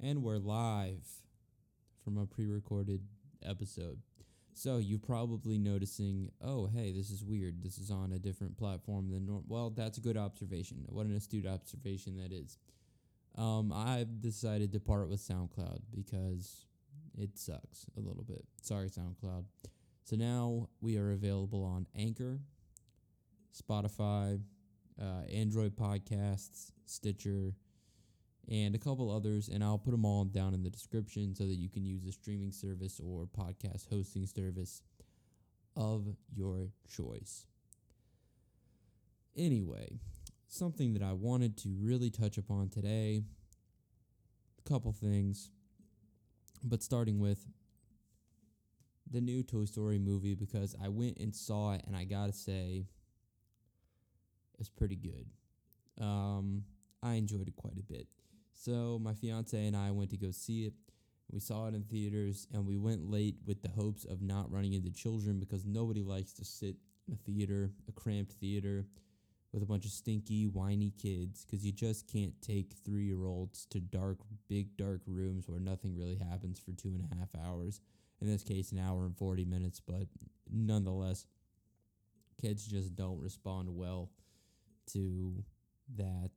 And we're live from a pre recorded episode. So you're probably noticing, oh, hey, this is weird. This is on a different platform than normal. Well, that's a good observation. What an astute observation that is. Um, I've decided to part with SoundCloud because it sucks a little bit. Sorry, SoundCloud. So now we are available on Anchor, Spotify, uh, Android Podcasts, Stitcher, and a couple others. And I'll put them all down in the description so that you can use a streaming service or podcast hosting service of your choice. Anyway, something that I wanted to really touch upon today, a couple things, but starting with the new Toy Story movie because I went and saw it and I gotta say it's pretty good. Um, I enjoyed it quite a bit. So my fiance and I went to go see it. We saw it in theaters and we went late with the hopes of not running into children because nobody likes to sit in a theater, a cramped theater with a bunch of stinky, whiny kids because you just can't take three year olds to dark, big, dark rooms where nothing really happens for two and a half hours. In this case, an hour and 40 minutes, but nonetheless, kids just don't respond well to that.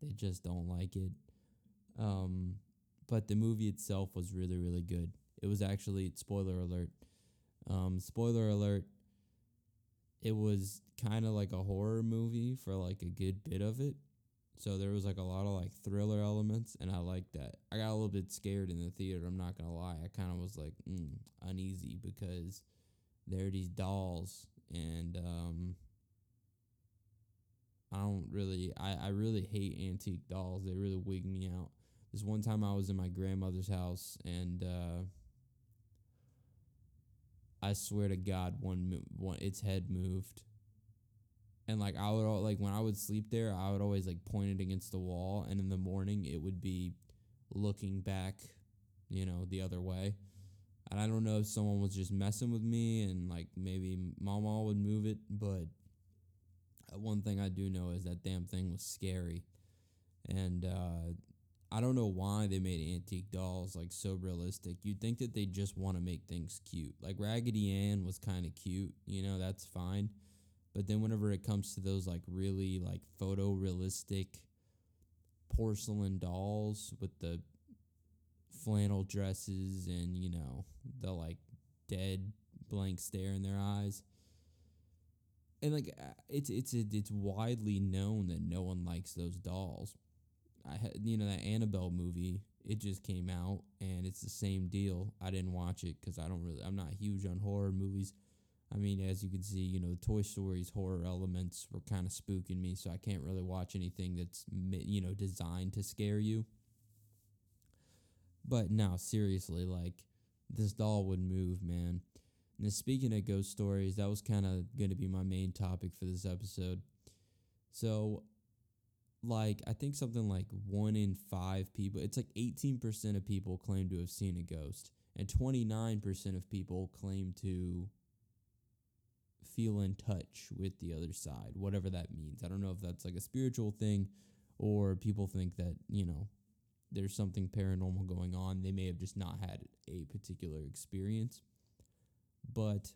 They just don't like it. Um, but the movie itself was really, really good. It was actually, spoiler alert, um, spoiler alert, it was kind of like a horror movie for like a good bit of it. So there was like a lot of like thriller elements, and I liked that. I got a little bit scared in the theater. I'm not gonna lie. I kind of was like mm, uneasy because there are these dolls, and um, I don't really. I I really hate antique dolls. They really wig me out. This one time I was in my grandmother's house, and uh, I swear to God, one one its head moved and like I would like when I would sleep there, I would always like point it against the wall, and in the morning it would be looking back, you know, the other way. And I don't know if someone was just messing with me, and like maybe Mama would move it, but one thing I do know is that damn thing was scary, and uh, I don't know why they made antique dolls like so realistic. You'd think that they just want to make things cute. Like Raggedy Ann was kind of cute, you know, that's fine but then whenever it comes to those like really like photorealistic porcelain dolls with the flannel dresses and you know the like dead blank stare in their eyes and like it's it's it's widely known that no one likes those dolls i had you know that annabelle movie it just came out and it's the same deal i didn't watch it because i don't really i'm not huge on horror movies I mean, as you can see, you know, Toy Story's horror elements were kind of spooking me, so I can't really watch anything that's, you know, designed to scare you. But now, seriously, like, this doll would move, man. And speaking of ghost stories, that was kind of going to be my main topic for this episode. So, like, I think something like one in five people, it's like 18% of people claim to have seen a ghost, and 29% of people claim to feel in touch with the other side, whatever that means. I don't know if that's like a spiritual thing or people think that, you know, there's something paranormal going on. They may have just not had a particular experience. But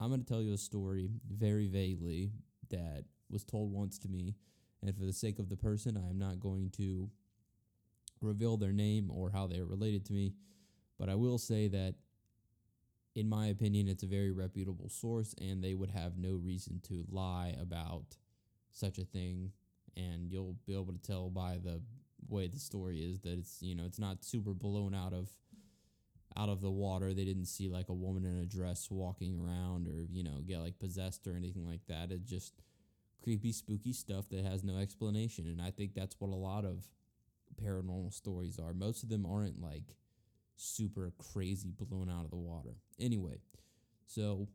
I'm going to tell you a story very vaguely that was told once to me. And for the sake of the person, I am not going to reveal their name or how they are related to me. But I will say that in my opinion, it's a very reputable source, and they would have no reason to lie about such a thing. And you'll be able to tell by the way the story is that it's you know it's not super blown out of out of the water. They didn't see like a woman in a dress walking around or you know get like possessed or anything like that. it just creepy, spooky stuff that has no explanation. And I think that's what a lot of paranormal stories are. Most of them aren't like super crazy blown out of the water. Anyway, so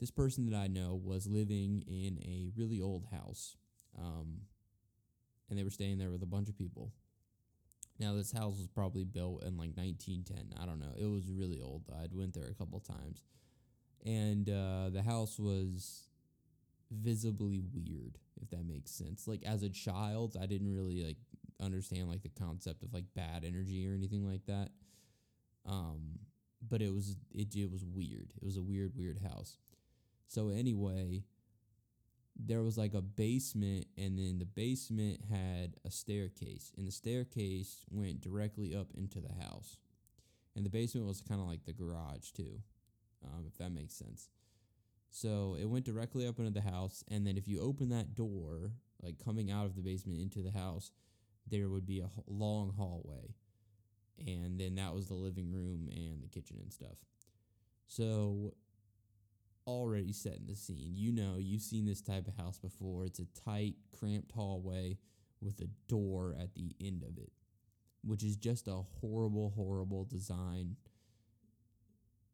this person that I know was living in a really old house, um, and they were staying there with a bunch of people. Now this house was probably built in like 1910. I don't know. It was really old. I'd went there a couple times, and uh, the house was visibly weird, if that makes sense. Like as a child, I didn't really like. understand like the concept of like bad energy or anything like that. Um, but it was it it was weird. It was a weird weird house. So anyway, there was like a basement and then the basement had a staircase and the staircase went directly up into the house. And the basement was kind of like the garage too. Um, if that makes sense. So it went directly up into the house and then if you open that door, like coming out of the basement into the house, there would be a long hallway and then that was the living room and the kitchen and stuff. So already setting the scene. You know, you've seen this type of house before. It's a tight, cramped hallway with a door at the end of it, which is just a horrible, horrible design.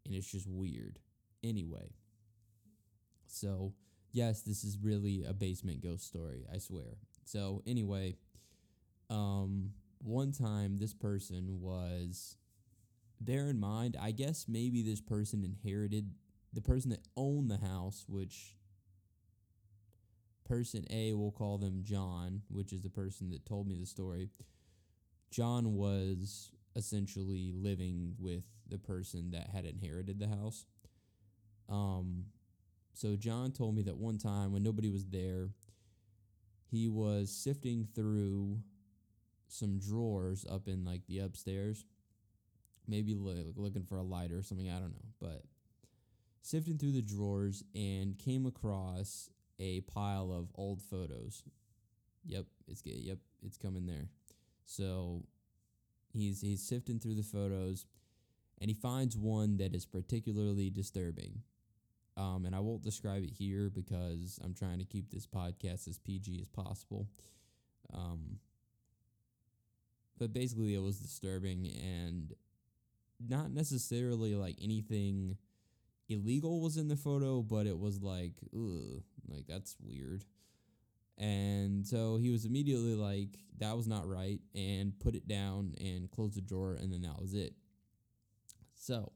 And it's just weird. Anyway, so yes, this is really a basement ghost story, I swear. So, anyway, um, one time this person was bear in mind i guess maybe this person inherited the person that owned the house which person a will call them john which is the person that told me the story john was essentially living with the person that had inherited the house um so john told me that one time when nobody was there he was sifting through some drawers up in like the upstairs. Maybe like looking for a lighter or something. I don't know, but sifting through the drawers and came across a pile of old photos. Yep, it's yep, it's coming there. So he's he's sifting through the photos and he finds one that is particularly disturbing. Um, and I won't describe it here because I'm trying to keep this podcast as PG as possible. Um, but basically it was disturbing and not necessarily like anything illegal was in the photo, but it was like, ugh, like that's weird. And so he was immediately like, that was not right, and put it down and closed the drawer, and then that was it. So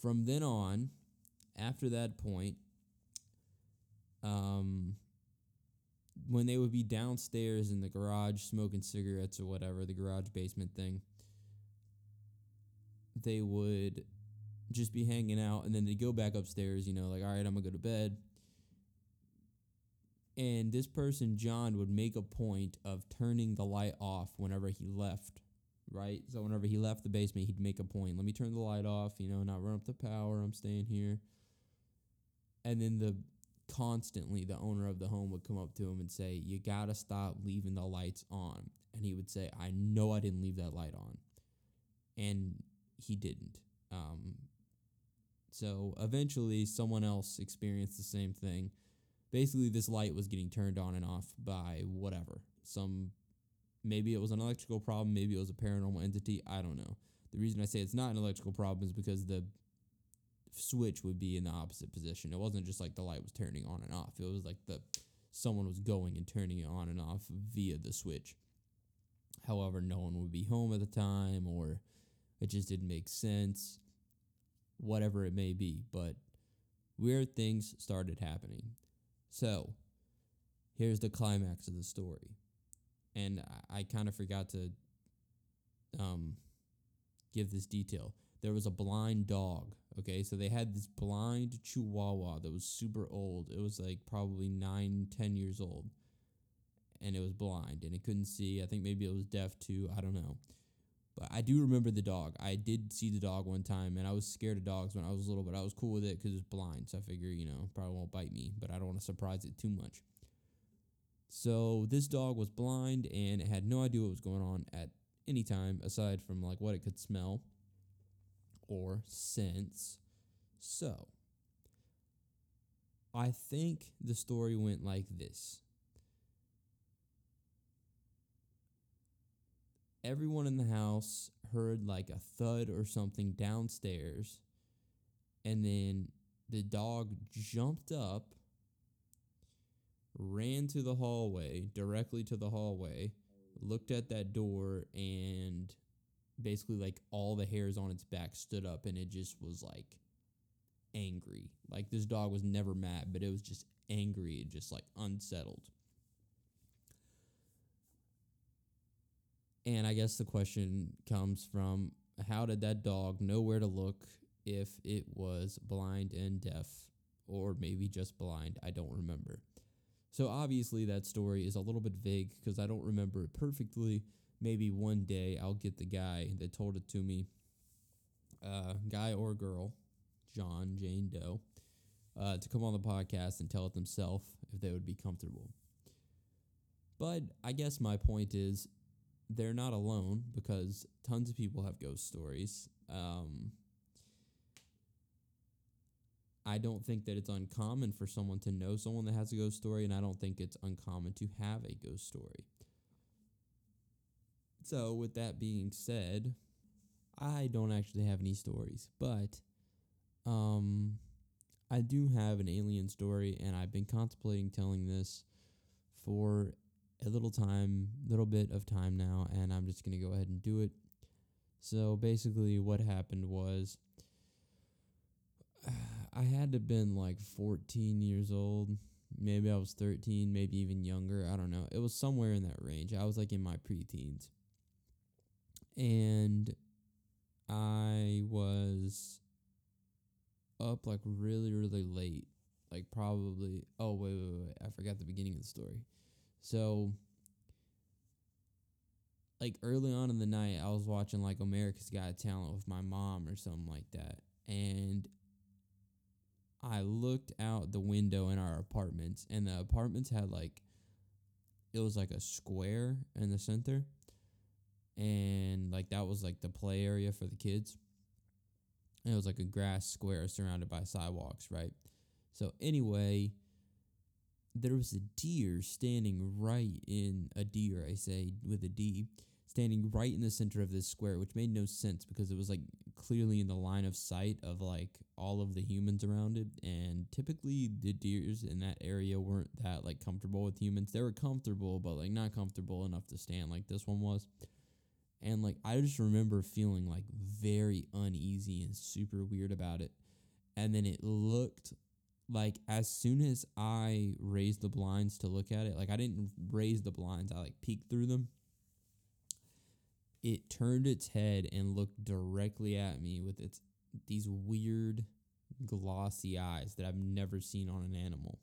from then on, after that point, um, when they would be downstairs in the garage smoking cigarettes or whatever, the garage basement thing, they would just be hanging out and then they'd go back upstairs, you know, like, all right, I'm gonna go to bed. And this person, John, would make a point of turning the light off whenever he left, right? So whenever he left the basement, he'd make a point, let me turn the light off, you know, not run up the power, I'm staying here. And then the constantly the owner of the home would come up to him and say, You gotta stop leaving the lights on. And he would say, I know I didn't leave that light on. And he didn't. Um, so eventually, someone else experienced the same thing. Basically, this light was getting turned on and off by whatever. Some, maybe it was an electrical problem, maybe it was a paranormal entity. I don't know. The reason I say it's not an electrical problem is because the switch would be in the opposite position. It wasn't just like the light was turning on and off. It was like the someone was going and turning it on and off via the switch. However, no one would be home at the time or it just didn't make sense. Whatever it may be, but weird things started happening. So, here's the climax of the story. And I, I kind of forgot to um, give this detail. There was a blind dog Okay, so they had this blind chihuahua that was super old. It was like probably nine, ten years old. And it was blind and it couldn't see. I think maybe it was deaf too. I don't know. But I do remember the dog. I did see the dog one time and I was scared of dogs when I was little, but I was cool with it because it was blind. So I figure, you know, probably won't bite me, but I don't want to surprise it too much. So this dog was blind and it had no idea what was going on at any time aside from like what it could smell or sense. So, I think the story went like this. Everyone in the house heard like a thud or something downstairs, and then the dog jumped up, ran to the hallway, directly to the hallway, looked at that door, and basically like all the hairs on its back stood up and it just was like angry. Like this dog was never mad, but it was just angry and just like unsettled. And I guess the question comes from how did that dog know where to look if it was blind and deaf, or maybe just blind? I don't remember. So obviously, that story is a little bit vague because I don't remember it perfectly. Maybe one day I'll get the guy that told it to me, uh, guy or girl, John, Jane Doe, uh, to come on the podcast and tell it themselves if they would be comfortable. But I guess my point is they're not alone because tons of people have ghost stories. Um, I don't think that it's uncommon for someone to know someone that has a ghost story, and I don't think it's uncommon to have a ghost story. So, with that being said, I don't actually have any stories, but um, I do have an alien story, and I've been contemplating telling this for a little time, little bit of time now, and I'm just gonna go ahead and do it. So basically, what happened was I had to been like 14 years old. Maybe I was 13, maybe even younger. I don't know. It was somewhere in that range. I was like in my preteens. And I was up like really, really late. Like probably oh wait, wait, wait, I forgot the beginning of the story. So like early on in the night I was watching like America's Got Talent with my mom or something like that. And I looked out the window in our apartments and the apartments had like it was like a square in the center and like that was like the play area for the kids. And it was like a grass square surrounded by sidewalks, right? So anyway, there was a deer standing right in a deer, I say with a D, standing right in the center of this square, which made no sense because it was like clearly in the line of sight of like all of the humans around it. And typically the deers in that area weren't that like comfortable with humans. They were comfortable, but like not comfortable enough to stand like this one was. And like I just remember feeling like very uneasy and super weird about it. And then it looked like as soon as I raised the blinds to look at it, like I didn't raise the blinds, I like peeked through them. It turned its head and looked directly at me with its these weird glossy eyes that I've never seen on an animal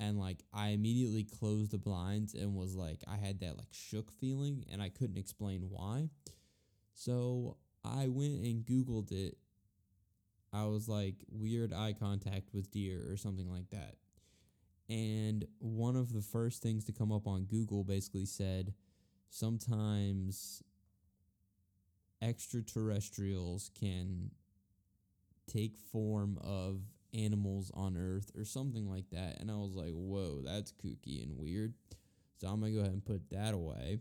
and like I immediately closed the blinds and was like I had that like shook feeling and I couldn't explain why. So I went and googled it. I was like weird eye contact with deer or something like that. And one of the first things to come up on Google basically said sometimes extraterrestrials can take form of animals on Earth or something like that. And I was like, whoa, that's kooky and weird. So I'm going to go ahead and put that away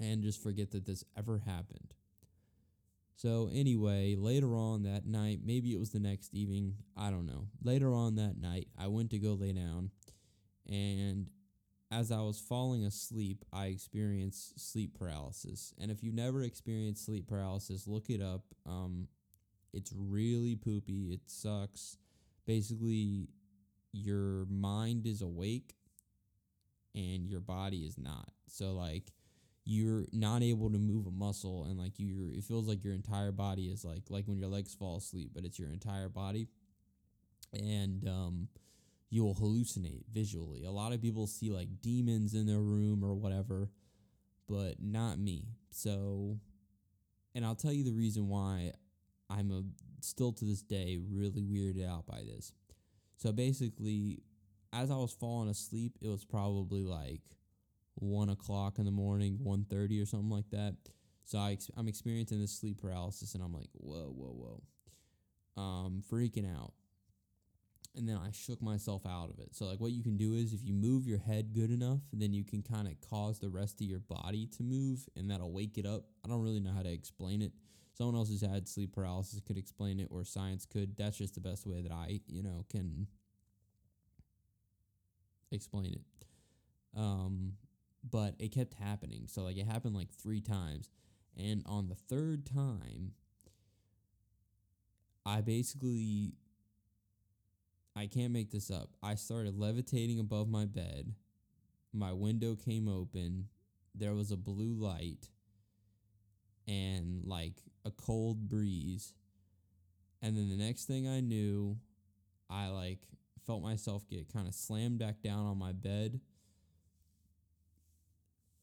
and just forget that this ever happened. So, anyway, later on that night, maybe it was the next evening, I don't know. Later on that night, I went to go lay down, and as I was falling asleep, I experienced sleep paralysis. And if you've never experienced sleep paralysis, look it up. Um, it's really poopy. It sucks. Basically, your mind is awake and your body is not. So like you're not able to move a muscle and like you it feels like your entire body is like like when your legs fall asleep, but it's your entire body. And um you will hallucinate visually. A lot of people see like demons in their room or whatever, but not me. So and I'll tell you the reason why I'm a, still to this day really weirded out by this. So basically, as I was falling asleep, it was probably like one o'clock in the morning, 1.30 or something like that. So I I'm experiencing this sleep paralysis, and I'm like, whoa, whoa, whoa, um, freaking out. And then I shook myself out of it. So like, what you can do is if you move your head good enough, then you can kind of cause the rest of your body to move, and that'll wake it up. I don't really know how to explain it someone else who's had sleep paralysis could explain it or science could. That's just the best way that I, you know, can explain it. Um, but it kept happening. So like it happened like three times. And on the third time, I basically I can't make this up. I started levitating above my bed. My window came open. there was a blue light and like a cold breeze. And then the next thing I knew, I like felt myself get kind of slammed back down on my bed.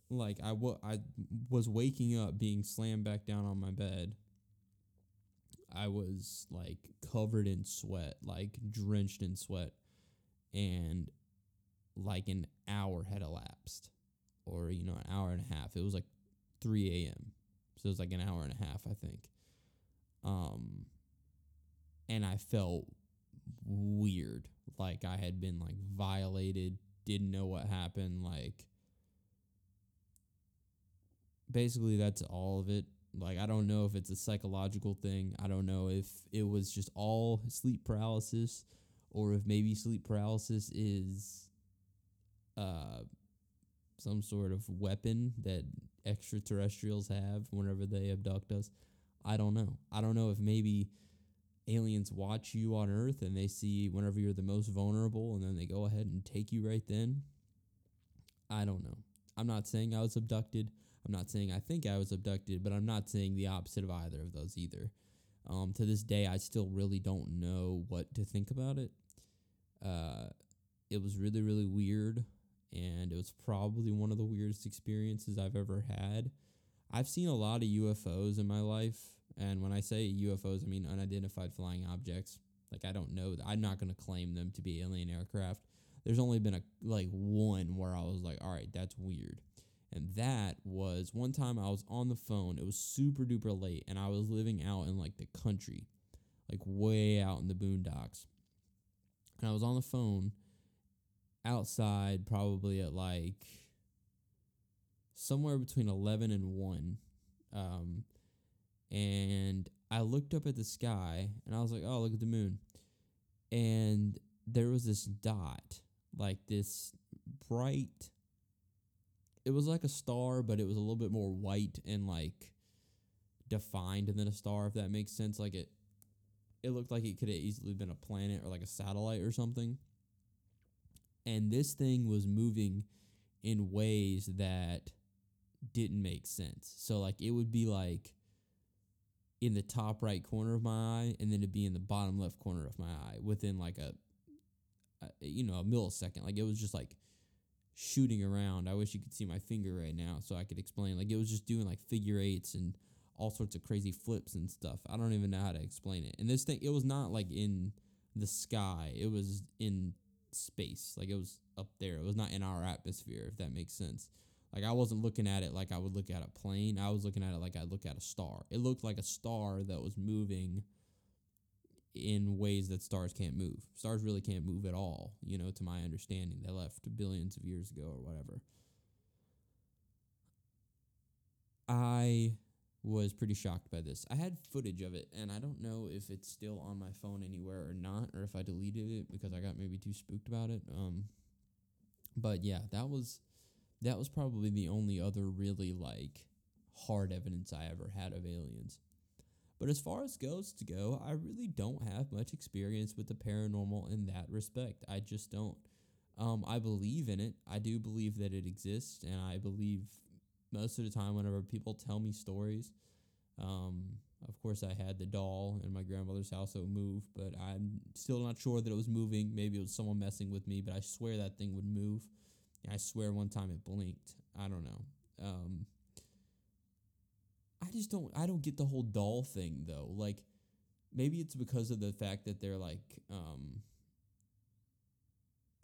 Like I, w- I was waking up being slammed back down on my bed. I was like covered in sweat, like drenched in sweat. And like an hour had elapsed, or, you know, an hour and a half. It was like 3 a.m. It was like an hour and a half, I think. Um, and I felt weird, like I had been like violated, didn't know what happened, like basically that's all of it. Like I don't know if it's a psychological thing. I don't know if it was just all sleep paralysis or if maybe sleep paralysis is uh some sort of weapon that extraterrestrials have whenever they abduct us. I don't know. I don't know if maybe aliens watch you on Earth and they see whenever you're the most vulnerable and then they go ahead and take you right then. I don't know. I'm not saying I was abducted. I'm not saying I think I was abducted, but I'm not saying the opposite of either of those either. Um, to this day, I still really don't know what to think about it. Uh, it was really, really weird, and it was probably one of the weirdest experiences I've ever had. I've seen a lot of UFOs in my life, and when I say UFOs, I mean unidentified flying objects. Like I don't know, I'm not going to claim them to be alien aircraft. There's only been a like one where I was like, all right, that's weird. And that was one time I was on the phone. It was super duper late, and I was living out in like the country, like way out in the boondocks. And I was on the phone outside, probably at like somewhere between 11 and 1. Um, and I looked up at the sky and I was like, oh, look at the moon. And there was this dot, like this bright it was like a star, but it was a little bit more white and like defined than a star, if that makes sense. Like it it looked like it could have easily been a planet or like a satellite or something. And this thing was moving in ways that didn't make sense. So like it would be like in the top right corner of my eye and then it'd be in the bottom left corner of my eye within like a, a you know, a millisecond. Like it was just like shooting around. I wish you could see my finger right now so I could explain. Like it was just doing like figure eights and all sorts of crazy flips and stuff. I don't even know how to explain it. And this thing, it was not like in the sky. It was in space. Like it was up there. It was not in our atmosphere, if that makes sense. Like I wasn't looking at it like I would look at a plane. I was looking at it like I'd look at a star. It looked like a star that was moving in ways that stars can't move. Stars really can't move at all, you know, to my understanding. They left billions of years ago or whatever. I was pretty shocked by this. I had footage of it, and I don't know if it's still on my phone anywhere or not, or if I deleted it because I got maybe too spooked about it. Um, but yeah, that was that was probably the only other really like hard evidence I ever had of aliens. But as far as ghosts go, I really don't have much experience with the paranormal in that respect. I just don't. Um, I believe in it. I do believe that it exists, and I believe most of the time whenever people tell me stories. Um, of course, I had the doll in my grandmother's house that would move, but I'm still not sure that it was moving. Maybe it was someone messing with me, but I swear that thing would move. I swear one time it blinked. I don't know. Um, I just don't I don't get the whole doll thing though. Like maybe it's because of the fact that they're like um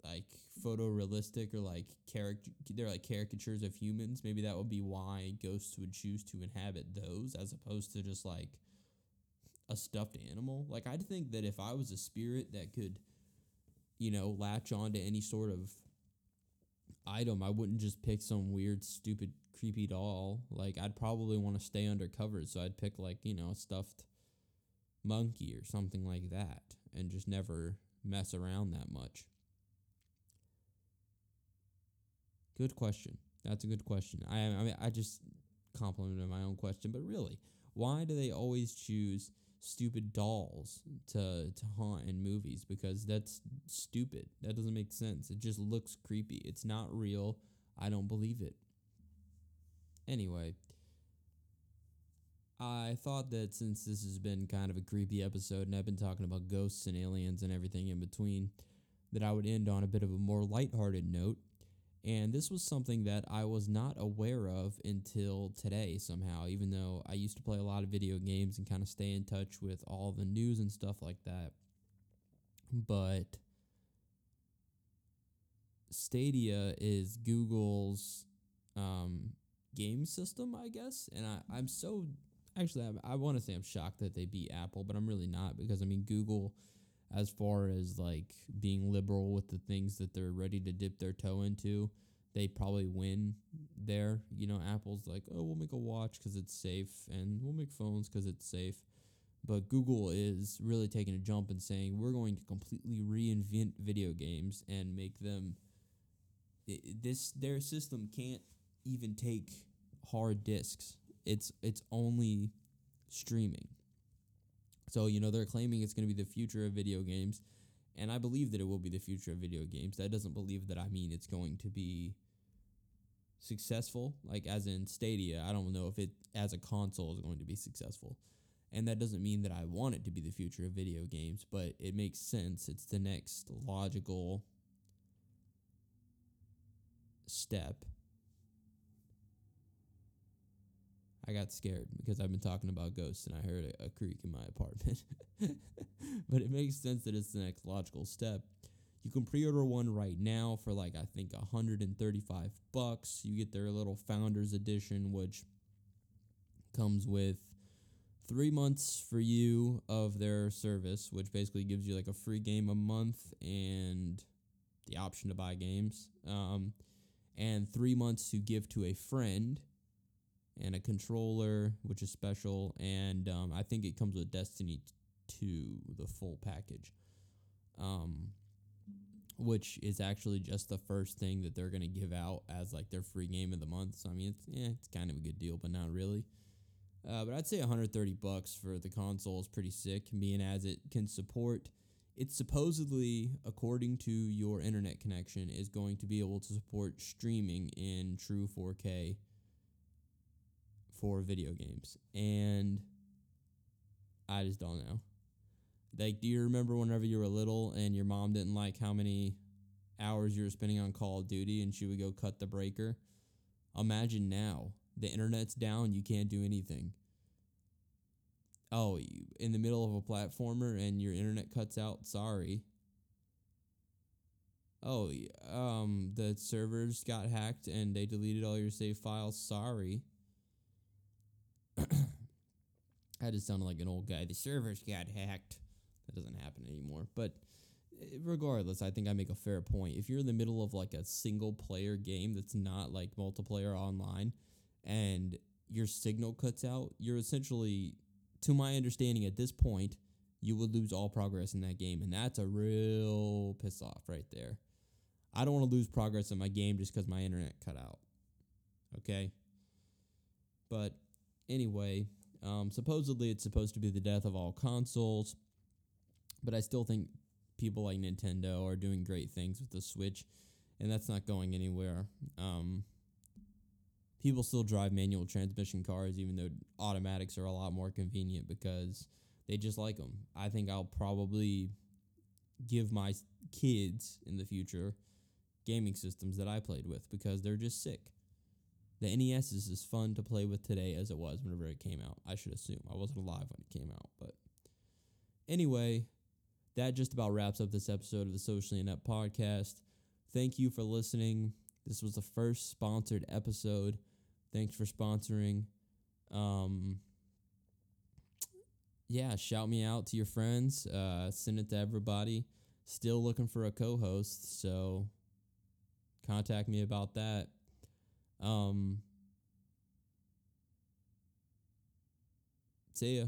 like photorealistic or like character they're like caricatures of humans. Maybe that would be why ghosts would choose to inhabit those as opposed to just like a stuffed animal. Like I'd think that if I was a spirit that could you know latch on to any sort of item, I wouldn't just pick some weird stupid creepy doll. Like I'd probably want to stay undercover, so I'd pick like you know a stuffed monkey or something like that, and just never mess around that much. Good question. That's a good question. I I mean I just complimented my own question, but really, why do they always choose stupid dolls to to haunt in movies? Because that's stupid. That doesn't make sense. It just looks creepy. It's not real. I don't believe it. Anyway, I thought that since this has been kind of a creepy episode and I've been talking about ghosts and aliens and everything in between, that I would end on a bit of a more lighthearted note. And this was something that I was not aware of until today somehow, even though I used to play a lot of video games and kind of stay in touch with all the news and stuff like that. But Stadia is Google's um, game system, I guess. And I, I'm so actually, I, I want to say I'm shocked that they beat Apple, but I'm really not because I mean, Google, as far as like being liberal with the things that they're ready to dip their toe into, they probably win there. You know, Apple's like, oh, we'll make a watch because it's safe, and we'll make phones because it's safe. But Google is really taking a jump and saying we're going to completely reinvent video games and make them. This their system can't even take hard disks. It's it's only streaming. So, you know, they're claiming it's going to be the future of video games, and I believe that it will be the future of video games. That doesn't believe that I mean it's going to be successful, like as in Stadia. I don't know if it as a console is going to be successful. And that doesn't mean that I want it to be the future of video games, but it makes sense. It's the next logical step I got scared because I've been talking about ghosts and I heard a, a creak in my apartment. but it makes sense that it's the next logical step. You can pre-order one right now for like I think 135 bucks. You get their little founders edition which comes with 3 months for you of their service, which basically gives you like a free game a month and the option to buy games. Um, and 3 months to give to a friend and a controller, which is special, and um, I think it comes with Destiny 2, the full package, um, which is actually just the first thing that they're going to give out as like their free game of the month. So I mean, it's yeah, it's kind of a good deal, but not really. Uh, but I'd say 130 bucks for the console is pretty sick, being as it can support. It's supposedly, according to your internet connection, is going to be able to support streaming in true 4K for video games. And I just don't know. Like, do you remember whenever you were little and your mom didn't like how many hours you were spending on Call of Duty and she would go cut the breaker? Imagine now. The internet's down, you can't do anything. Oh, you, in the middle of a platformer and your internet cuts out, sorry. Oh, um, the servers got hacked and they deleted all your save files, sorry. I just sounded like an old guy. The servers got hacked. That doesn't happen anymore. But eh, regardless, I think I make a fair point. If you're in the middle of like a single player game that's not like multiplayer online and your signal cuts out, you're essentially, to my understanding at this point, you would lose all progress in that game. And that's a real piss off right there. I don't want to lose progress in my game just because my internet cut out. Okay? But Anyway, um, supposedly it's supposed to be the death of all consoles, but I still think people like Nintendo are doing great things with the Switch, and that's not going anywhere. Um, people still drive manual transmission cars, even though automatics are a lot more convenient because they just like them. I think I'll probably give my kids in the future gaming systems that I played with because they're just sick. The NES is as fun to play with today as it was whenever it came out. I should assume. I wasn't alive when it came out, but anyway, that just about wraps up this episode of the Socially Inept podcast. Thank you for listening. This was the first sponsored episode. Thanks for sponsoring. Um, yeah, shout me out to your friends. Uh, send it to everybody. Still looking for a co-host, so contact me about that. Um, see ya.